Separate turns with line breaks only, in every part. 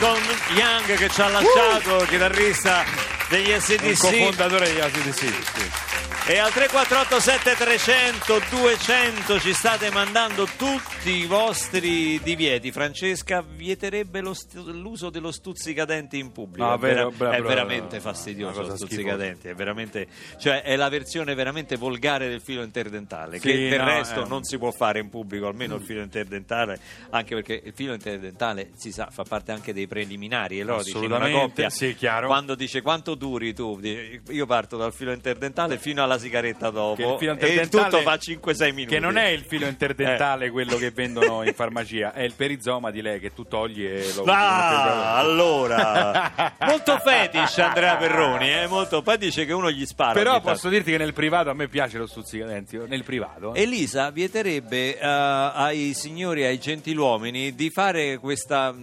Malcolm Young che ci ha lasciato, chitarrista degli SDC.
cofondatore degli ACDC. Sì.
E al 3487 300 200 ci state mandando tutti i vostri divieti. Francesca vieterebbe stu- l'uso dello stuzzicadenti in pubblico.
No,
è,
vero,
vera-
bra-
è veramente
una
fastidioso lo stuzzicadenti. È veramente, cioè è la versione veramente volgare del filo interdentale.
Sì,
che del
no,
resto
eh.
non si può fare in pubblico, almeno il filo interdentale, anche perché il filo interdentale si sa, fa parte anche dei preliminari. E loro dice in una
Assolutamente,
coppia
sì, chiaro.
quando dice quanto duri tu, io parto dal filo interdentale fino alla sigaretta dopo
Che il filo
e il
interdentale-
tutto fa 5-6 minuti.
Che non è il filo interdentale
Eh.
quello che vendono in farmacia, è il perizoma di lei che tu togli e lo
Ah, allora molto fetish Andrea Perroni, eh, molto, poi dice che uno gli spara.
Però posso dirti che nel privato a me piace lo stuzzicadenti, nel privato. eh.
Elisa vieterebbe eh, ai signori, ai gentiluomini di fare questo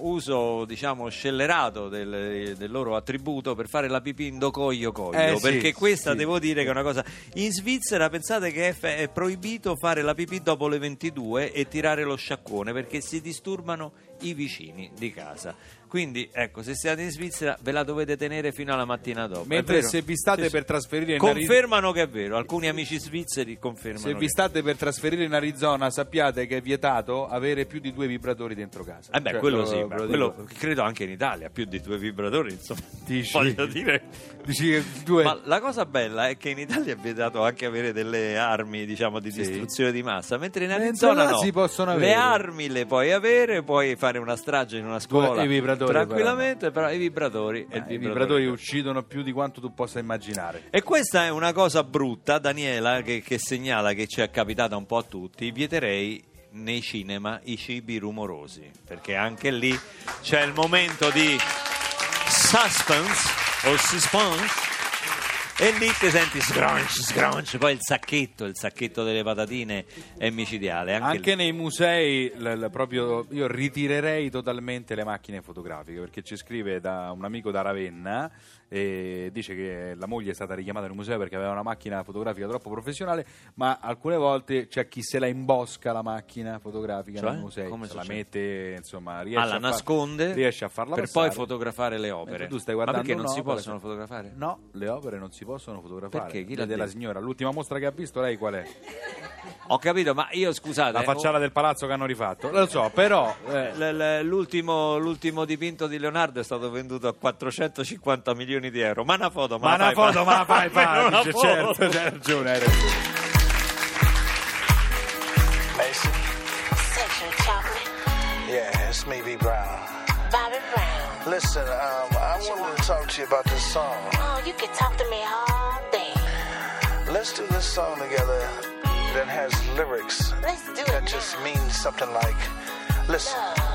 uso, diciamo, scellerato del, del loro attributo per fare la pipì in docoglio coglio.
Eh, sì,
perché questa
sì.
devo dire che è una cosa. In Svizzera pensate che è, fe- è proibito fare la pipì dopo le 22 e tirare lo sciacquone perché si disturbano i vicini di casa. Quindi, ecco, se siete in Svizzera ve la dovete tenere fino alla mattina dopo.
Mentre se vi state
Sì,
per trasferire in Arizona
Confermano che è vero, alcuni amici svizzeri confermano.
se vi state per trasferire in Arizona sappiate che è vietato avere più di due vibratori dentro casa.
Eh beh,
Cioè,
quello sì,
lo
quello credo anche in Italia, più di due vibratori, insomma.
Dici?
Voglio dire.
Dici che due...
Ma la cosa bella è che in Italia è vietato anche avere delle armi, diciamo, di
Sì.
distruzione di massa, mentre in
Mentre
Arizona
là
no.
si possono
Le
avere.
armi le puoi avere, puoi fare una strage in una scuola
i vibratori
tranquillamente, però, i vibratori,
Eh,
e il
I vibratori uccidono più di quanto tu possa immaginare.
E questa è una cosa brutta, Daniela, che, che segnala che ci è capitata un po' a tutti. Vieterei nei cinema i cibi rumorosi, perché anche lì c'è il momento di suspense o suspense. E lì ti senti scrunch, scrunch, poi il sacchetto, il sacchetto delle patatine è micidiale. Anche,
Anche nei musei l- l- proprio io ritirerei totalmente le macchine fotografiche perché ci scrive da un amico da Ravenna e dice che la moglie è stata richiamata nel museo perché aveva una macchina fotografica troppo professionale ma alcune volte c'è chi se la imbosca la macchina fotografica
Cioè?
nei musei
Come
se la mette insomma riesce
Ah, la
a far-
nasconde
riesce a farla
per
passare.
poi fotografare le opere.
Mentre tu stai
Ma
guardando
perché non si possono
se-
fotografare?
No, le opere non si possono fotografare.
Perché? Chi
la
detto?
signora. L'ultima mostra che ha visto lei qual è?
Ho capito, ma io scusate.
La facciata del palazzo che hanno rifatto. Lo so, però eh,
L'ultimo, l'ultimo dipinto di Leonardo è stato venduto a 450 milioni di euro. Ma una foto, ma,
Ma una
fai,
foto, ma la fai, fai, dice,
foto.
certo, hai ragione, hai ragione.
Mason?
Central chocolate,
Yeah, it's me, B. Brown.
Bobby Brown.
Listen, um, I wanted to talk to you about this song.
Oh, you can talk to me all day.
Let's do this song together that has lyrics
Let's do
that
it
just means something like, listen, come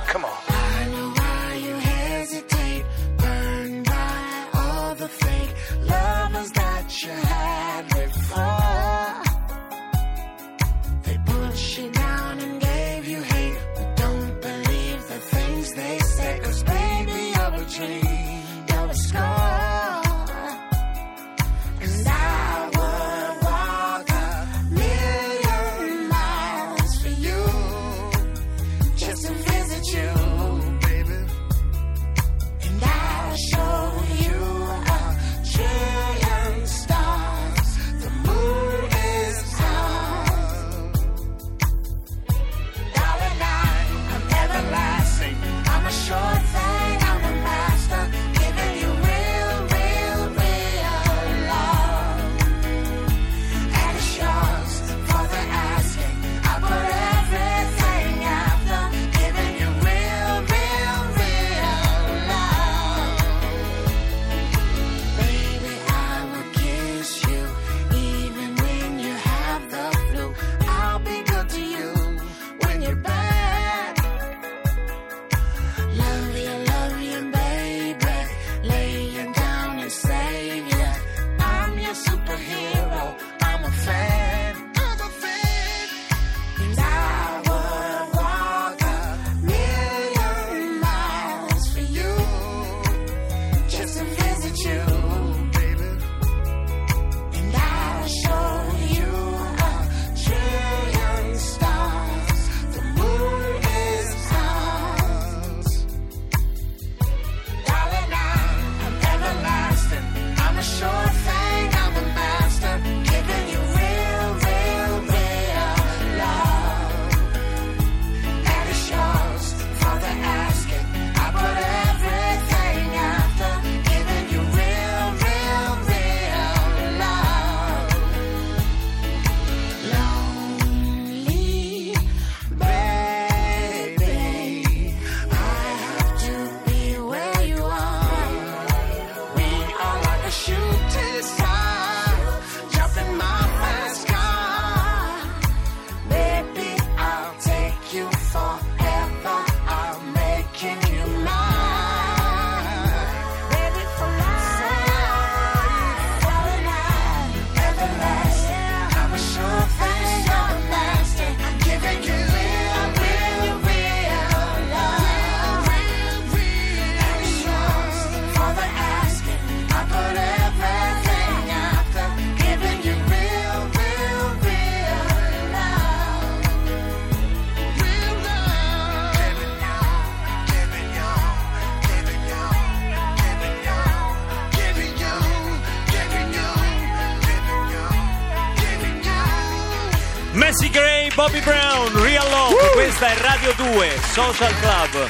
questa è Radio 2, Social Club.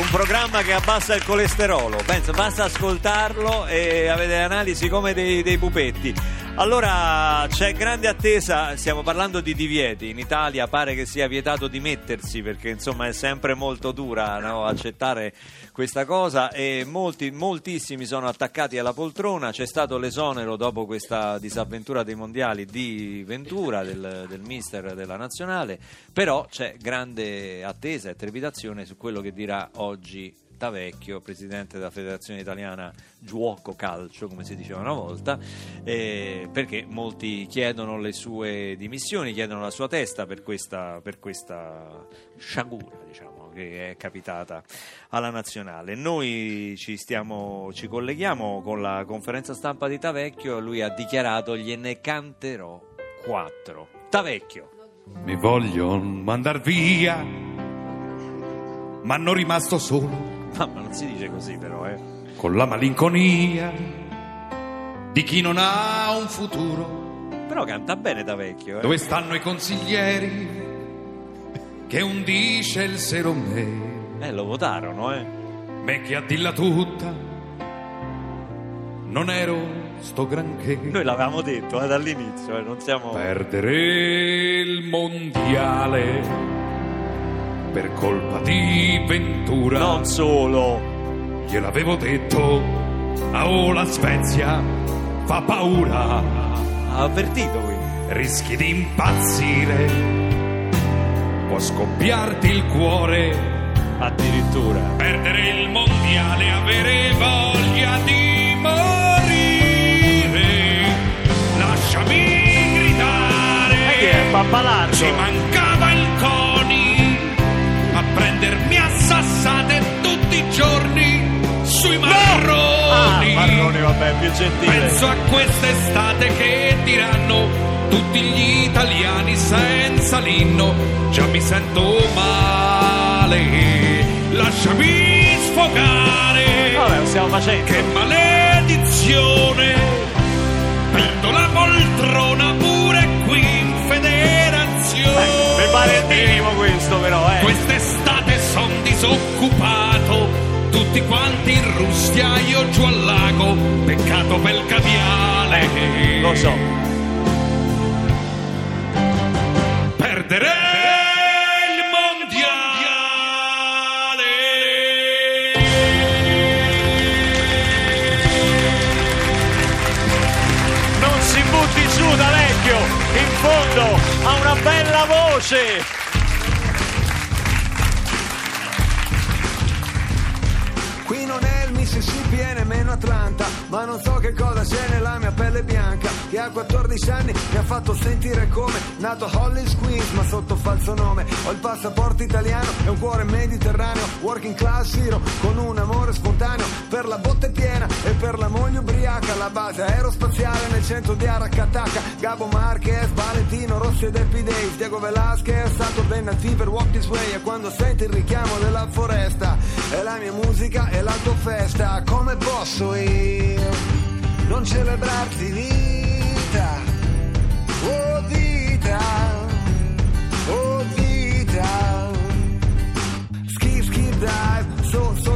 Un programma che abbassa il colesterolo, pensa, basta ascoltarlo e avete analisi come dei, dei pupetti. Allora c'è grande attesa, stiamo parlando di divieti, in Italia pare che sia vietato dimettersi perché insomma è sempre molto dura no, accettare questa cosa. E molti, moltissimi sono attaccati alla poltrona, c'è stato l'esonero dopo questa disavventura dei mondiali di Ventura, del, del mister della nazionale, però c'è grande attesa e trepidazione su quello che dirà oggi Tavecchio, presidente della Federazione Italiana Giuoco Calcio, come si diceva una volta, eh, perché molti chiedono le sue dimissioni, chiedono la sua testa per questa, per questa sciagura, diciamo, che è capitata alla nazionale. Noi ci, stiamo, ci colleghiamo con la conferenza stampa di Tavecchio, lui ha dichiarato gliene canterò quattro. Tavecchio.
Mi voglio mandar via, ma non rimasto solo
No, ma non si dice così però, eh.
con la malinconia di chi non ha un futuro.
Però canta bene da vecchio, eh.
Dove stanno i consiglieri che undiscelsero me?
Eh, lo votarono, eh.
Me che a dirla tutta non ero sto granché.
Noi l'avevamo detto eh, dall'inizio, eh, non siamo...
Perdere il mondiale per colpa di Ventura.
Non solo.
Gliel'avevo detto, a oh la Svezia fa paura.
Ha avvertito qui.
Rischi di impazzire, può scoppiarti il cuore.
Addirittura.
Perdere il mondiale, avere voglia di morire. Lasciami gridare.
Ma che è pappalardo?
Ci mancava
marrone, vabbè, più gentile.
Penso a quest'estate che diranno tutti gli italiani senza l'inno. Già mi sento male. Lasciami sfogare.
Vabbè, lo stiamo facendo.
Che maledizione! Perdo la poltrona pure qui in federazione.
Mi pare il minimo questo però, eh.
Quest'estate son disoccupato, tutti quanti in Russia, io giù al lago, peccato per il caviale.
Lo so.
Perderei il mondiale.
Non si butti su da vecchio. In fondo ha una bella voce.
Atlanta Ma non so che cosa c'è nella mia pelle bianca. Che a 14 anni mi ha fatto sentire come Nato a Hollis Queens ma sotto falso nome. Ho il passaporto italiano e un cuore mediterraneo Working class hero con un amore spontaneo Per la botte piena e per la moglie ubriaca. La base aerospaziale nel centro di Aracataca. Gabo Marquez, Valentino Rossi ed Happy Diego Velasquez, Saturday Night Fever, Walk This Way. E quando senti il richiamo della foresta È la mia musica e la tua festa. Come posso io non celebrarti vita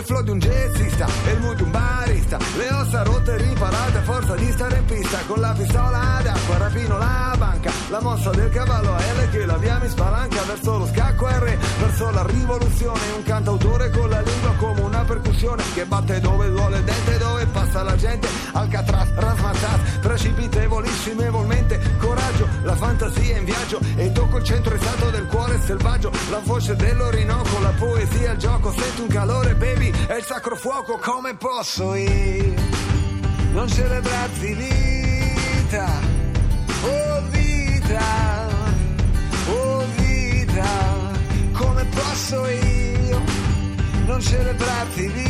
il flow di un jazzista e il mood di un barista. Le ossa rotte e riparate a forza di stare in pista. Con la pistola d'acqua rapino la banca. La mossa del cavallo a L che la via mi spalanca Verso lo scacco R, verso la rivoluzione Un cantautore con la lingua come una percussione che batte dove duole il dente, dove passa la gente, Alcatraz, rasmazzaz, precipitevolissimamente, coraggio, la fantasia in viaggio. E tocco il centro esatto del cuore selvaggio, la voce dell'Orinoco, la poesia, il gioco, sento un calore, baby, è il sacro fuoco, come posso io. Non celebrarti vita, oh vita, oh vita, come posso io. Non celebrarti vita,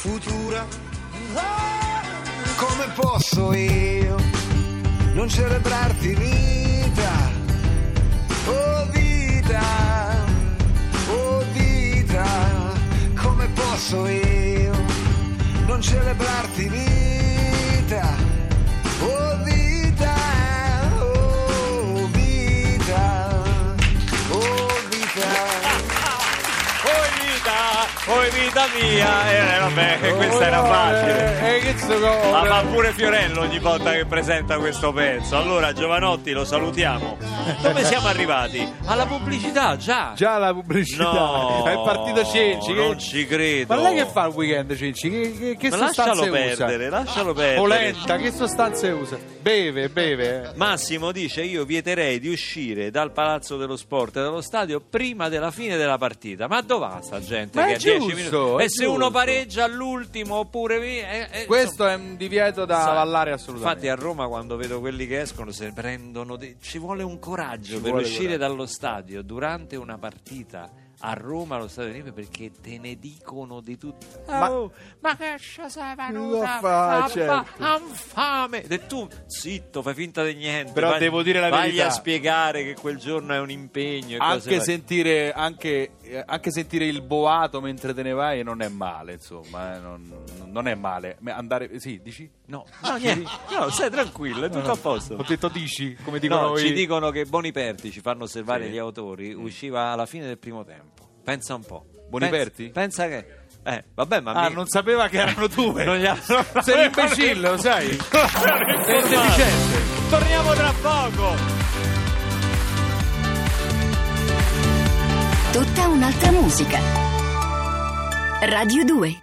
Futura. Come posso io non celebrarti vita? Vita
mia. Eh, vabbè, questa era facile.
Eh,
La fa pure Fiorello ogni volta che presenta questo pezzo. Allora, Giovanotti, lo salutiamo. Dove siamo arrivati? Alla pubblicità, già.
Già la pubblicità.
No,
è partito Cenci. che-
non ci credo.
Ma lei che fa il weekend, Cenci? Che, che, che
Ma lascialo
usa?
perdere, lascialo perdere.
Polenta, che sostanze usa? Beve, beve. eh.
Massimo dice io vieterei di uscire dal palazzo dello sport e dallo stadio prima della fine della partita ma dove va sta gente
Ma
che
è
a 10
giusto,
minuti e se uno
giusto.
pareggia all'ultimo oppure eh, eh,
Questo è un divieto da
Sa-
avallare assolutamente.
Infatti a Roma quando vedo quelli che escono se prendono de- ci vuole un coraggio
Ci
per uscire
coraggio.
dallo stadio durante una partita a Roma allo stadio Olimpico perché te ne dicono di tutto.
Ma-
Oh, ma che ci sei venuta?
Lo fa, certo.
Infame! E tu zitto, fai finta di niente.
Però
vai-
devo dire la
Vai
verità.
a spiegare che quel giorno è un impegno e
anche sentire, anche, eh, anche sentire il boato mentre te ne vai non è male, insomma, eh, non, non è male. Ma Andare, sì, dici?
No, no, niente. No, stai tranquillo, è tutto a posto.
Ho detto dici, come dicono
No,
i-
ci dicono che Boniperti ci fanno osservare
Sì.
gli autori. Usciva alla fine del primo tempo. Pensa un po'.
Boniperti?
Pensa, pensa che. Eh, vabbè, ma.
Ah,
mi-
non sapeva che erano due.
non gli hanno-
Sei un imbecille, lo sai? Sei intelligente.
Torniamo tra poco.
Tutta un'altra musica. Radio 2